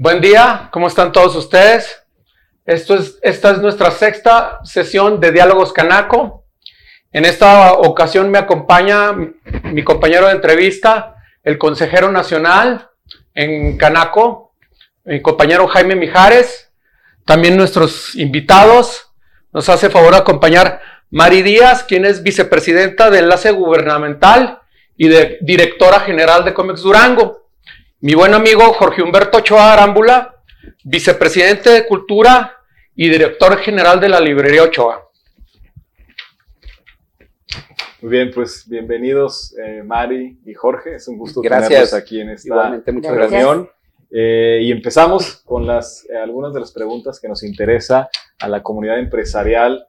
Buen día, ¿cómo están todos ustedes? Esta es nuestra sexta sesión de Diálogos Canaco. En esta ocasión me acompaña mi compañero de entrevista, el consejero nacional en Canaco, mi compañero Jaime Mijares. También nuestros invitados. Nos hace favor acompañar Mari Díaz, quien es vicepresidenta de Enlace Gubernamental y de directora general de Comex Durango. Mi buen amigo Jorge Humberto Ochoa Arámbula, vicepresidente de Cultura y director general de la Librería Ochoa. Muy bien, pues bienvenidos eh, Mari y Jorge. Es un gusto tenerlos aquí en esta reunión. Eh, y empezamos con las, eh, algunas de las preguntas que nos interesa a la comunidad empresarial,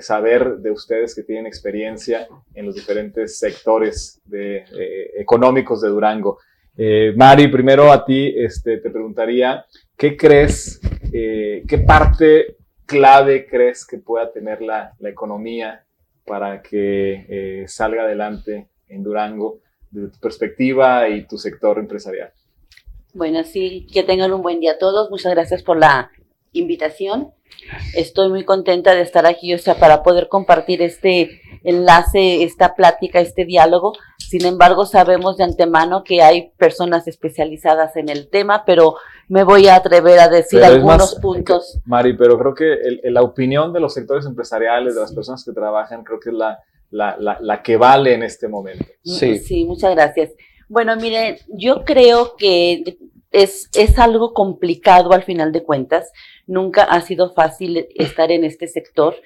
saber de ustedes que tienen experiencia en los diferentes sectores de, económicos de Durango. Eh, Mari, primero a ti este, te preguntaría, ¿qué crees, eh, qué parte clave crees que pueda tener la, economía para que eh, salga adelante en Durango desde tu perspectiva y tu sector empresarial? Bueno, sí, que tengan un buen día todos. Muchas gracias por la invitación. Estoy muy contenta de estar aquí, o sea, para poder compartir este enlace, esta plática, este diálogo. Sin embargo, sabemos de antemano que hay personas especializadas en el tema, pero me voy a atrever a decir algunos puntos. Mari, pero creo que la opinión de los sectores empresariales, de las personas que trabajan, creo que es la, la, la, que vale en este momento. Sí. sí, muchas gracias. Bueno, miren, yo creo que es, es algo complicado al final de cuentas. Nunca ha sido fácil estar en este sector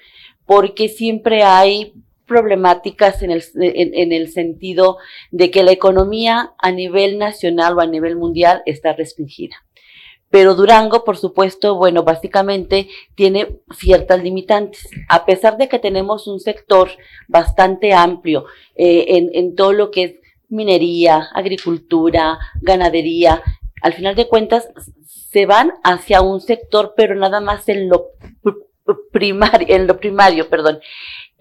porque siempre hay problemáticas en el, en, el sentido de que la economía a nivel nacional o a nivel mundial está restringida. Pero Durango, por supuesto, bueno, básicamente tiene ciertas limitantes. A pesar de que tenemos un sector bastante amplio eh, en, en todo lo que es minería, agricultura, ganadería, al final de cuentas se van hacia un sector, pero nada más en lo primario, en lo primario, perdón.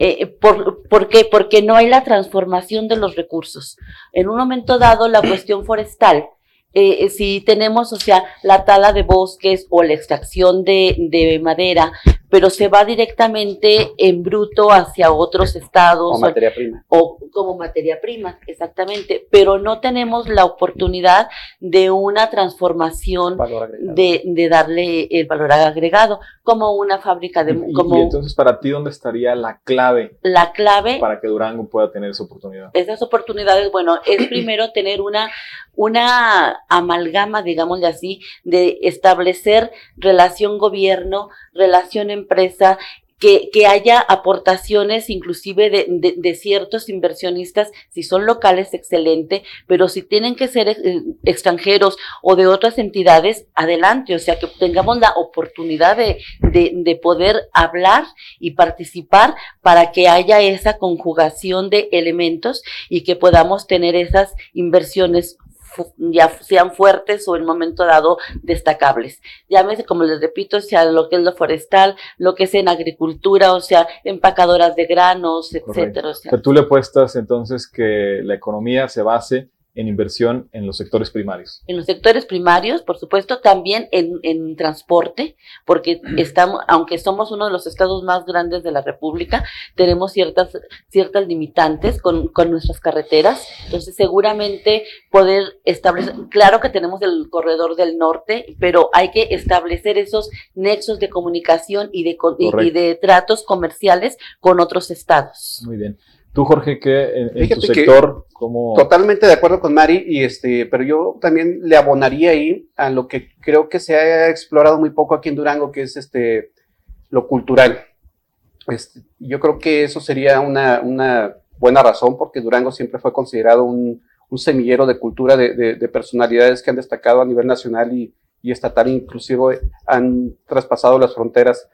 Eh, por, ¿Por qué? Porque no hay la transformación de los recursos. En un momento dado, la cuestión forestal, eh, si tenemos, o sea, la tala de bosques o la extracción de, de madera, pero se va directamente en bruto hacia otros estados. Como materia prima. O como materia prima, exactamente. Pero no tenemos la oportunidad de una transformación, de, de, darle el valor agregado, como una fábrica de... Y, como, y entonces, para ti, ¿dónde estaría la clave? La clave... Para que Durango pueda tener esa oportunidad. Esas oportunidades, bueno, es primero tener una, una amalgama, digámosle así, de establecer relación gobierno, relación empresa, que, que, haya aportaciones inclusive de, de, ciertos inversionistas, si son locales, excelente, pero si tienen que ser eh, extranjeros o de otras entidades, adelante, o sea, que tengamos la oportunidad de, de, poder hablar y participar para que haya esa conjugación de elementos y que podamos tener esas inversiones ya sean fuertes o en momento dado destacables. Llámese, como les repito, sea lo que es lo forestal, lo que es en agricultura, o sea, empacadoras de granos, etcétera. Pero tú le apuestas entonces que la economía se base en inversión en los sectores primarios. En los sectores primarios, por supuesto, también en, en, transporte, porque estamos, aunque somos uno de los estados más grandes de la República, tenemos ciertas, ciertas limitantes con, con nuestras carreteras. Entonces, seguramente poder establecer, claro que tenemos el corredor del norte, pero hay que establecer esos nexos de comunicación y de, y de tratos comerciales con otros estados. Muy bien. Tú, Jorge, ¿qué en, tu sector? como Totalmente de acuerdo con Mari, y este, pero yo también le abonaría ahí a lo que creo que se ha explorado muy poco aquí en Durango, que es este, lo cultural. Este, yo creo que eso sería una, una, buena razón, porque Durango siempre fue considerado un, un semillero de cultura de, de, de, personalidades que han destacado a nivel nacional y, y estatal, inclusive han traspasado las fronteras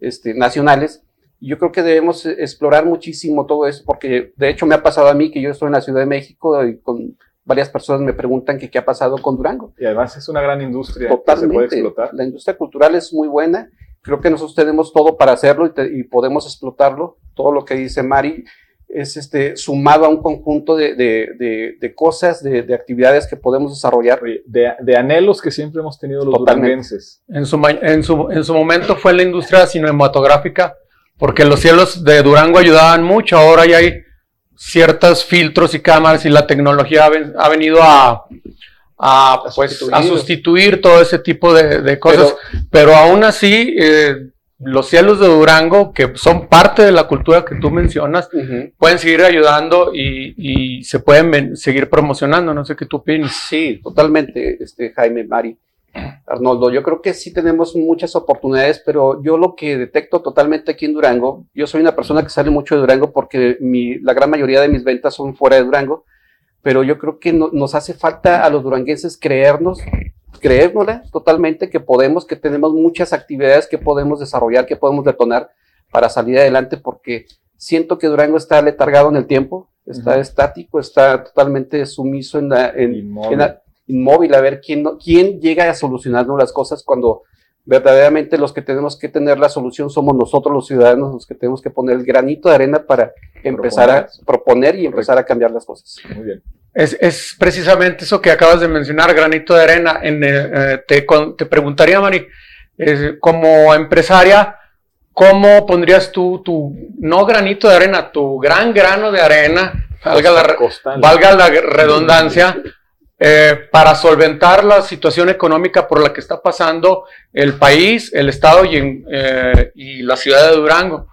este, nacionales yo creo que debemos explorar muchísimo todo eso, porque de hecho me ha pasado a mí que yo estoy en la Ciudad de México y con varias personas me preguntan que qué ha pasado con Durango. Y además es una gran industria que se puede explotar. La industria cultural es muy buena. Creo que nosotros tenemos todo para hacerlo y, y, podemos explotarlo. Todo lo que dice Mari. es este, sumado a un conjunto de, de, cosas, de, actividades que podemos desarrollar. De, anhelos que siempre hemos tenido los duranguenses. En su, en, su, en su momento fue la industria cinematográfica, porque los cielos de Durango ayudaban mucho, ahora ya hay ciertos filtros y cámaras y la tecnología ha, venido a, a, pues, a, sustituir todo ese tipo de, cosas, pero, aún así... Eh, los cielos de Durango, que son parte de la cultura que tú mencionas, pueden seguir ayudando y, se pueden seguir promocionando. No sé qué tú opinas. Sí, totalmente, este, Jaime, Mari, Arnoldo. Yo creo que sí tenemos muchas oportunidades, pero yo lo que detecto totalmente aquí en Durango, yo soy una persona que sale mucho de Durango porque mi, la gran mayoría de mis ventas son fuera de Durango, pero yo creo que nos hace falta a los duranguenses creernos creérnosla totalmente que podemos, que tenemos muchas actividades que podemos desarrollar, que podemos detonar para salir adelante, porque siento que Durango está letargado en el tiempo, está estático, está totalmente sumiso en la, inmóvil. a ver quién, quién llega a solucionarnos las cosas cuando verdaderamente los que tenemos que tener la solución somos nosotros los ciudadanos, los que tenemos que poner el granito de arena para empezar a proponer y empezar a cambiar las cosas. Muy bien. Es, precisamente eso que acabas de mencionar, granito de arena. En, eh, te, te, preguntaría, Mari, como empresaria, ¿cómo pondrías tú tu, no granito de arena, tu gran grano de arena, valga la, valga la redundancia, eh, para solventar la situación económica por la que está pasando el país, el Estado y, eh, y la ciudad de Durango?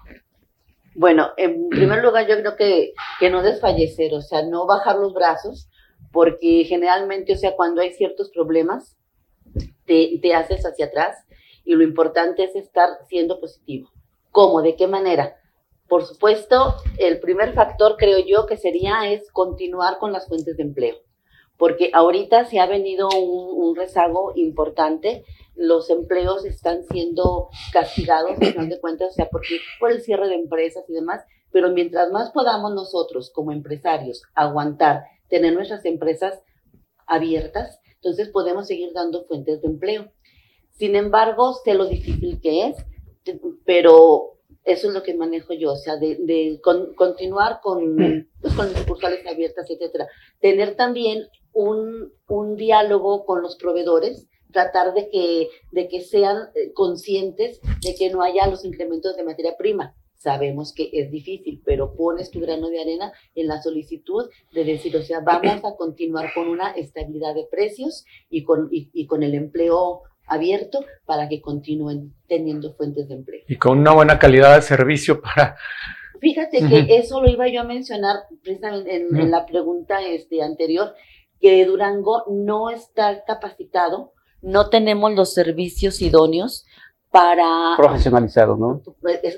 Bueno, en primer lugar yo creo que, que no desfallecer, o sea, no bajar los brazos, porque generalmente, o sea, cuando hay ciertos problemas, te, te haces hacia atrás y lo importante es estar siendo positivo. ¿Cómo? ¿De qué manera? Por supuesto, el primer factor creo yo que sería es continuar con las fuentes de empleo, porque ahorita se ha venido un, un rezago importante los empleos están siendo castigados, al final de cuentas, o sea, porque, por el cierre de empresas y demás, pero mientras más podamos nosotros como empresarios aguantar, tener nuestras empresas abiertas, entonces podemos seguir dando fuentes de empleo. Sin embargo, sé lo difícil que es, pero eso es lo que manejo yo, o sea, de, continuar con, pues, con las sucursales abiertas, etcétera. Tener también un, un diálogo con los proveedores, tratar de que, de que sean eh, conscientes de que no haya los incrementos de materia prima. Sabemos que es difícil, pero pones tu grano de arena en la solicitud de decir, o sea, vamos a continuar con una estabilidad de precios y con, y, con el empleo abierto para que continúen teniendo fuentes de empleo. Y con una buena calidad de servicio para... Fíjate que eso lo iba yo a mencionar precisamente en, en, la pregunta este, anterior, que Durango no está capacitado no tenemos los servicios idóneos para... Profesionalizados, ¿no?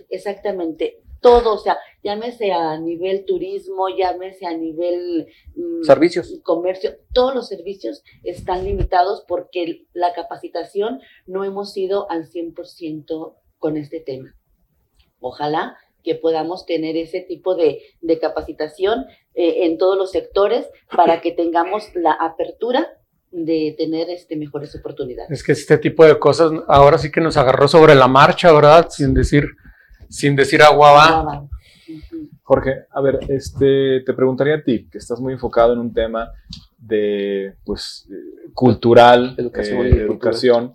Exactamente. Todo, o sea, llámese a nivel turismo, llámese a nivel... Mm, servicios. Comercio, todos los servicios están limitados porque la capacitación no hemos ido al 100% con este tema. Ojalá que podamos tener ese tipo de, capacitación eh, en todos los sectores para que tengamos la apertura de tener este, mejores oportunidades. Es que este tipo de cosas ahora sí que nos agarró sobre la marcha, ¿verdad? Sin decir, sin decir agua va. Jorge, a ver, este, te preguntaría a ti, que estás muy enfocado en un tema de, pues, cultural, educación. Eh, educación.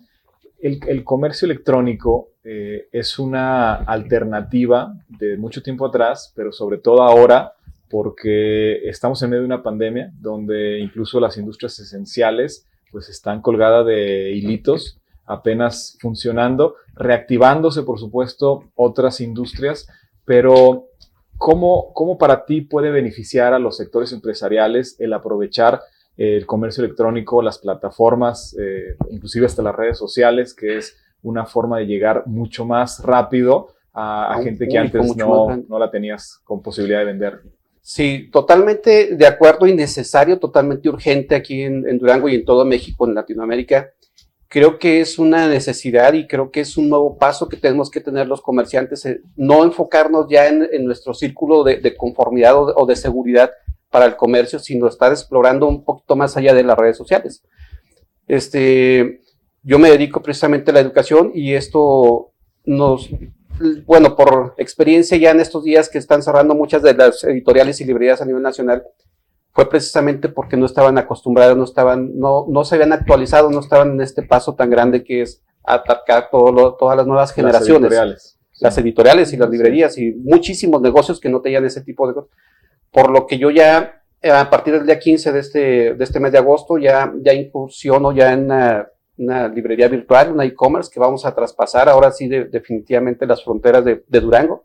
El, el, comercio electrónico eh, es una alternativa de mucho tiempo atrás, pero sobre todo ahora porque estamos en medio de una pandemia donde incluso las industrias esenciales pues están colgadas de hilitos, apenas funcionando, reactivándose por supuesto otras industrias, pero ¿cómo, cómo para ti puede beneficiar a los sectores empresariales el aprovechar el comercio electrónico, las plataformas, eh, inclusive hasta las redes sociales, que es una forma de llegar mucho más rápido a, gente que antes no, no la tenías con posibilidad de vender? Sí, totalmente de acuerdo y necesario, totalmente urgente aquí en, Durango y en todo México, en Latinoamérica. Creo que es una necesidad y creo que es un nuevo paso que tenemos que tener los comerciantes, no enfocarnos ya en, nuestro círculo de, conformidad o de, seguridad para el comercio, sino estar explorando un poquito más allá de las redes sociales. Este, yo me dedico precisamente a la educación y esto nos bueno, por experiencia ya en estos días que están cerrando muchas de las editoriales y librerías a nivel nacional, fue precisamente porque no estaban acostumbrados, no estaban, no, no se habían actualizado, no estaban en este paso tan grande que es atacar todo todas las nuevas generaciones. Las editoriales. Las editoriales y las librerías y muchísimos negocios que no tenían ese tipo de cosas. Por lo que yo ya, a partir del día 15 de este, de este mes de agosto, ya, ya incursiono ya en una, librería virtual, una e-commerce que vamos a traspasar ahora sí definitivamente las fronteras de, de Durango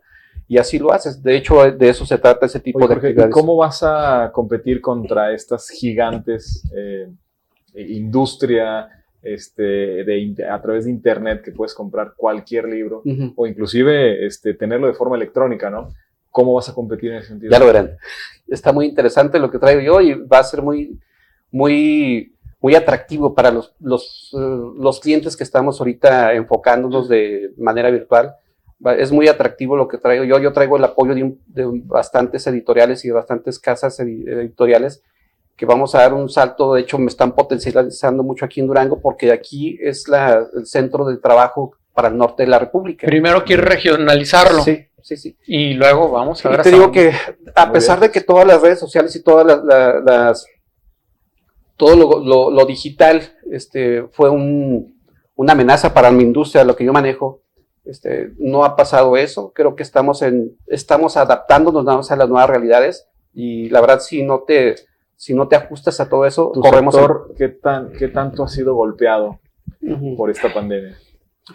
y así lo haces. De hecho, de eso se trata ese tipo de actividades. ¿Cómo vas a competir contra estas gigantes eh, industria este, de, a través de internet que puedes comprar cualquier libro o inclusive este, tenerlo de forma electrónica, ¿no? ¿Cómo vas a competir en ese sentido? Ya lo verán. Está muy interesante lo que traigo yo y va a ser muy, muy, muy atractivo para los, los, eh, los clientes que estamos ahorita enfocándonos de manera virtual es muy atractivo lo que traigo. Yo, yo traigo el apoyo de, bastantes editoriales y de bastantes casas editoriales que vamos a dar un salto. De hecho, me están potencializando mucho aquí en Durango porque aquí es la, el centro de trabajo para el norte de la República. Primero quiere regionalizarlo. Sí, sí, sí. Y luego vamos a ver. Y te digo que a pesar de que todas las redes sociales y todas las, todo lo, lo, digital este, fue un, una amenaza para mi industria, lo que yo manejo, este, no ha pasado eso, creo que estamos, en, estamos adaptándonos a las nuevas realidades y la verdad si no te, si no te ajustas a todo eso, ¿Tu corremos... Sector, ¿qué, tan, ¿Qué tanto ha sido golpeado por esta pandemia?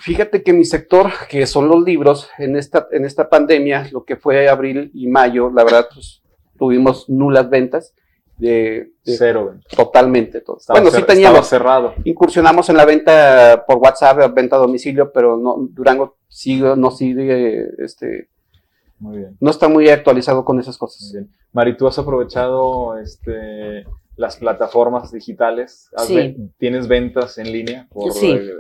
Fíjate que mi sector, que son los libros, en esta, en esta pandemia, lo que fue abril y mayo, la verdad, pues, tuvimos nulas ventas de, cero totalmente todo. bueno, sí teníamos cerrado. Incursionamos en la venta por WhatsApp, venta a domicilio, pero no Durango sigue no sigue este muy bien. No está muy actualizado con esas cosas. bien. Mari, tú has aprovechado este las plataformas digitales, ¿tienes ventas en línea por,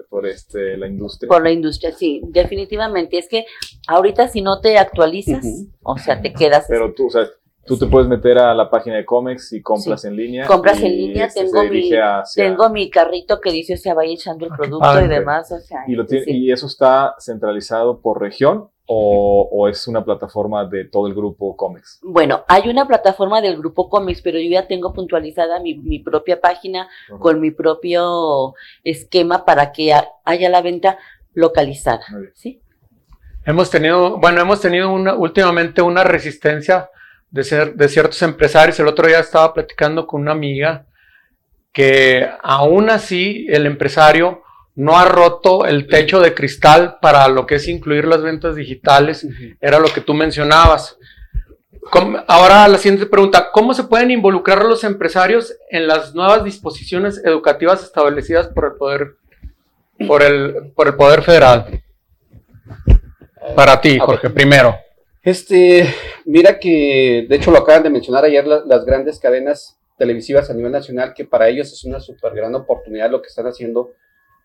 por este, la industria? Por la industria, sí, definitivamente. Es que ahorita si no te actualizas, o sea, te quedas... Pero tú, o sea, Tú te puedes meter a la página de Comex y compras en línea. Compras en línea, este tengo, mi, tengo mi carrito que dice se vaya echando el ah, producto y demás. O sea, ¿Y, eso está centralizado por región o, es una plataforma de todo el grupo Comex? Bueno, hay una plataforma del grupo Comex, pero yo ya tengo puntualizada mi, mi propia página con mi propio esquema para que haya la venta localizada. ¿sí? Hemos tenido, bueno, hemos tenido una, últimamente una resistencia de, ser, de ciertos empresarios. El otro día estaba platicando con una amiga que aún así el empresario no ha roto el techo de cristal para lo que es incluir las ventas digitales, era lo que tú mencionabas. Ahora la siguiente pregunta, ¿cómo se pueden involucrar los empresarios en las nuevas disposiciones educativas establecidas por el poder, por el, por el poder federal? Para ti, Jorge, primero. Este, mira que, de hecho lo acaban de mencionar ayer las grandes cadenas televisivas a nivel nacional, que para ellos es una súper gran oportunidad lo que están haciendo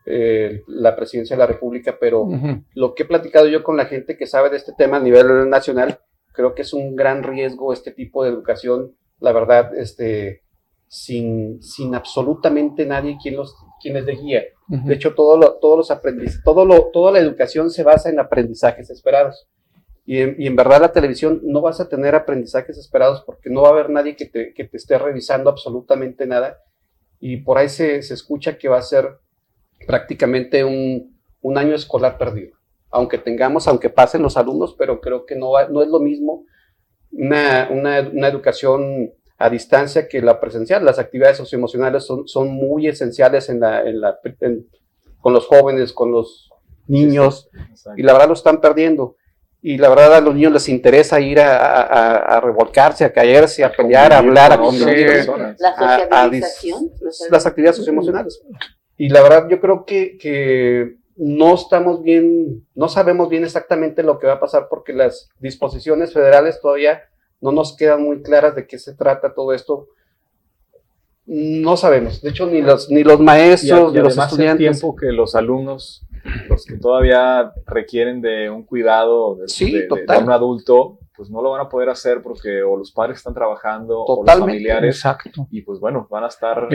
eh, la presidencia de la República, pero lo que he platicado yo con la gente que sabe de este tema a nivel nacional, creo que es un gran riesgo este tipo de educación, la verdad, este, sin, sin absolutamente nadie quien, los, quien les dé guía. De hecho, todo lo, todos los aprendizajes, todo lo, toda la educación se basa en aprendizajes esperados. Y en, verdad la televisión no vas a tener aprendizajes esperados porque no va a haber nadie que te, que te esté revisando absolutamente nada. Y por ahí se, se escucha que va a ser prácticamente un, un, año escolar perdido. Aunque tengamos, aunque pasen los alumnos, pero creo que no, no es lo mismo una, una, una, educación a distancia que la presencial. Las actividades socioemocionales son, son muy esenciales en la, en la, con los jóvenes, con los niños, y la verdad lo están perdiendo y la verdad a los niños les interesa ir a, revolcarse, a caerse, a pelear, a hablar, a convivir. La las actividades socioemocionales. Y la verdad yo creo que, que no estamos bien, no sabemos bien exactamente lo que va a pasar porque las disposiciones federales todavía no nos quedan muy claras de qué se trata todo esto. No sabemos, de hecho ni los, ni los maestros, ni los estudiantes. El tiempo que los alumnos los que todavía requieren de un cuidado de, un adulto, pues no lo van a poder hacer porque o los padres están trabajando o los familiares. Exacto. Y pues bueno, van a estar...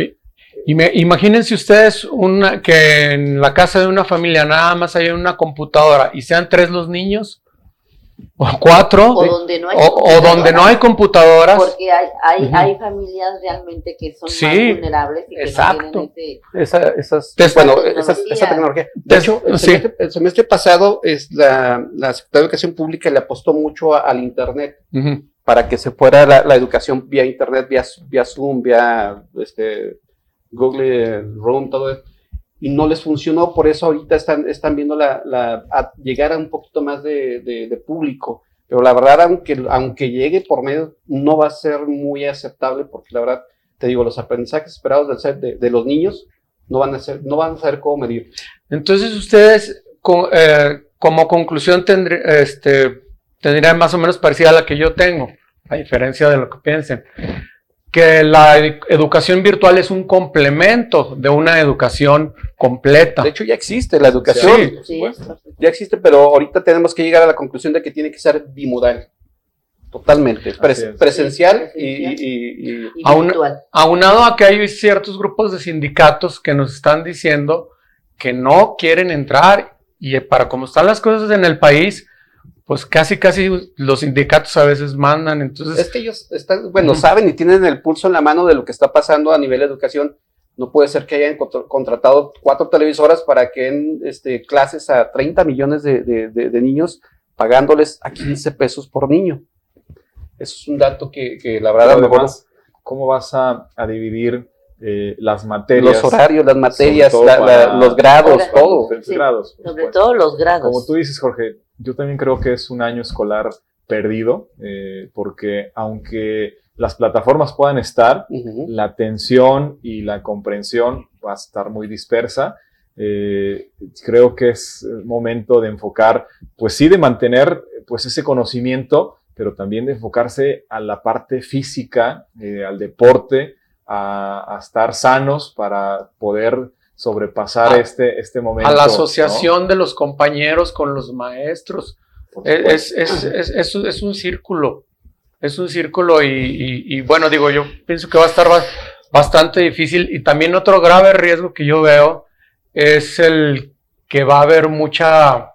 Y me, imagínense ustedes una, que en la casa de una familia nada más hay una computadora y sean tres los niños, o cuatro, o donde no hay, o, donde no hay computadoras. Porque hay, hay, hay familias realmente que son más vulnerables y que exacto. no tienen esa, esas, bueno, esa tecnología. De hecho, el semestre, pasado es la, la Secretaría de Educación Pública le apostó mucho al Internet para que se fuera la, educación vía Internet, vía, vía Zoom, vía este, Google Room, todo eso y no les funcionó, por eso ahorita están, están viendo la, la llegar a un poquito más de, de, público. Pero la verdad, aunque, aunque llegue por medio, no va a ser muy aceptable porque la verdad, te digo, los aprendizajes esperados del de, de, los niños no van a ser, no van a saber cómo medir. Entonces ustedes, eh, como conclusión, este, tendrían más o menos parecida a la que yo tengo, a diferencia de lo que piensen que la educación virtual es un complemento de una educación completa. De hecho, ya existe la educación. Sí, ya existe, pero ahorita tenemos que llegar a la conclusión de que tiene que ser bimodal. Totalmente. presencial y, virtual. Aunado a que hay ciertos grupos de sindicatos que nos están diciendo que no quieren entrar y para cómo están las cosas en el país, pues casi, casi los sindicatos a veces mandan, entonces... Es que ellos están, bueno, saben y tienen el pulso en la mano de lo que está pasando a nivel de educación. No puede ser que hayan contratado cuatro televisoras para que en este, clases a 30 millones de, niños pagándoles a 15 pesos por niño. Eso es un dato que, la verdad... Además, ¿Cómo vas a, dividir eh, las materias. Los horarios, las materias, los grados, todo. grados, sobre todo los grados. Como tú dices, Jorge, yo también creo que es un año escolar perdido, eh, porque aunque las plataformas puedan estar, la atención y la comprensión va a estar muy dispersa. Eh, creo que es momento de enfocar, pues sí, de mantener pues ese conocimiento, pero también de enfocarse a la parte física, eh, al deporte, a, estar sanos para poder sobrepasar este, este momento. A la asociación de los compañeros con los maestros. Es, es, es, es, un círculo, es un círculo y, bueno, digo, yo pienso que va a estar bastante difícil y también otro grave riesgo que yo veo es el que va a haber mucha,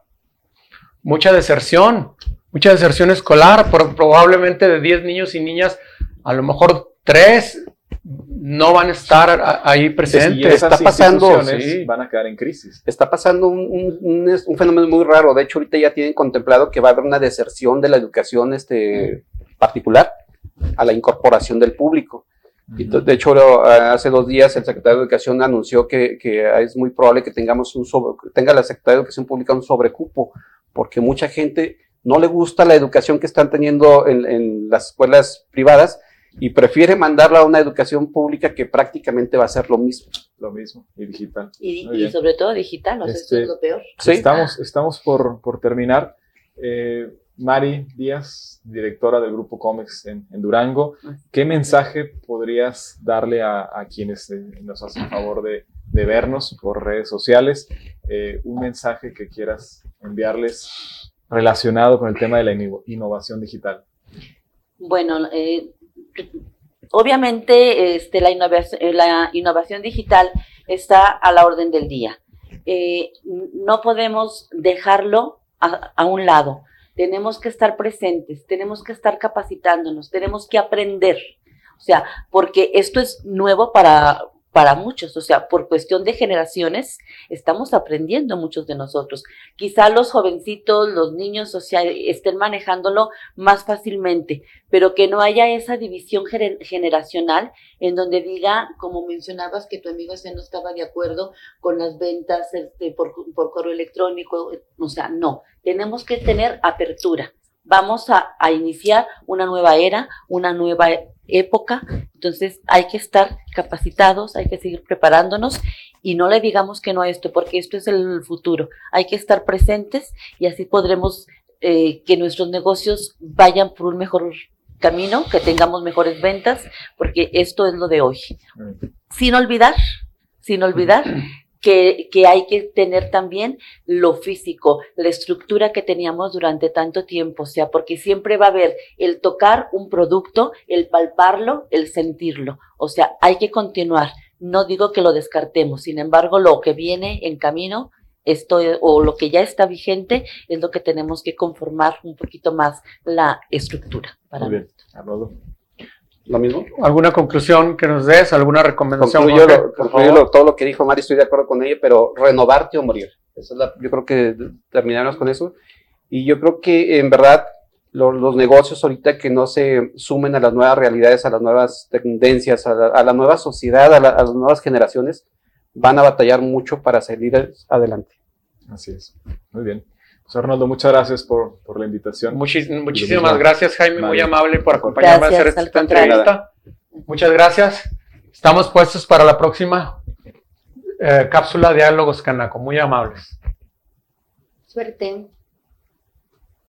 mucha deserción, mucha deserción escolar, probablemente de 10 niños y niñas, a lo mejor 3 no van a estar ahí presentes. está pasando, van a quedar en crisis. Está pasando un, fenómeno muy raro. De hecho, ahorita ya tienen contemplado que va a haber una deserción de la educación este, particular a la incorporación del público. De hecho, hace dos días el secretario de Educación anunció que, es muy probable que tengamos un tenga la Secretaría de Educación Pública un sobrecupo, porque mucha gente no le gusta la educación que están teniendo en las escuelas privadas y prefiere mandarla a una educación pública que prácticamente va a ser lo mismo. Lo mismo, y digital. Y, sobre todo digital, ¿no? Esto es este, lo peor. Estamos, estamos por, por terminar. Eh, Mari Díaz, directora del Grupo Comex en, Durango, ¿qué mensaje podrías darle a, quienes eh, nos hacen favor de, de, vernos por redes sociales? Eh, un mensaje que quieras enviarles relacionado con el tema de la innovación digital. Bueno, eh, obviamente este, la, innovación, eh, la innovación digital está a la orden del día. Eh, no podemos dejarlo a, a, un lado. Tenemos que estar presentes, tenemos que estar capacitándonos, tenemos que aprender. O sea, porque esto es nuevo para, para muchos, o sea, por cuestión de generaciones, estamos aprendiendo muchos de nosotros. Quizá los jovencitos, los niños, o sea, estén manejándolo más fácilmente, pero que no haya esa división generacional en donde diga, como mencionabas, que tu amigo ese no estaba de acuerdo con las ventas este, por, por correo electrónico, o sea, no, tenemos que tener apertura. Vamos a, a iniciar una nueva era, una nueva época, entonces hay que estar capacitados, hay que seguir preparándonos y no le digamos que no a esto, porque esto es el futuro. Hay que estar presentes y así podremos eh, que nuestros negocios vayan por un mejor camino, que tengamos mejores ventas, porque esto es lo de hoy. Sin olvidar, sin olvidar que, hay que tener también lo físico, la estructura que teníamos durante tanto tiempo, o sea, porque siempre va a haber el tocar un producto, el palparlo, el sentirlo, o sea, hay que continuar. No digo que lo descartemos, sin embargo, lo que viene en camino esto o lo que ya está vigente es lo que tenemos que conformar un poquito más la estructura. Para Muy bien, ¿Lo mismo? ¿Alguna conclusión que nos des? ¿Alguna recomendación? Concluyo, todo lo que dijo Mari, estoy de acuerdo con ella, pero renovarte o morir. Esa es la, yo creo que terminaremos con eso. Y yo creo que en verdad los, negocios ahorita que no se sumen a las nuevas realidades, a las nuevas tendencias, a la, nueva sociedad, a, las nuevas generaciones, van a batallar mucho para salir adelante. Así es. Muy bien. Pues Arnoldo, muchas gracias por, la invitación. muchísimas gracias, Jaime, muy amable por acompañarme a hacer esta entrevista. Muchas gracias. Estamos puestos para la próxima eh, cápsula Diálogos Canaco. Muy amables. Suerte.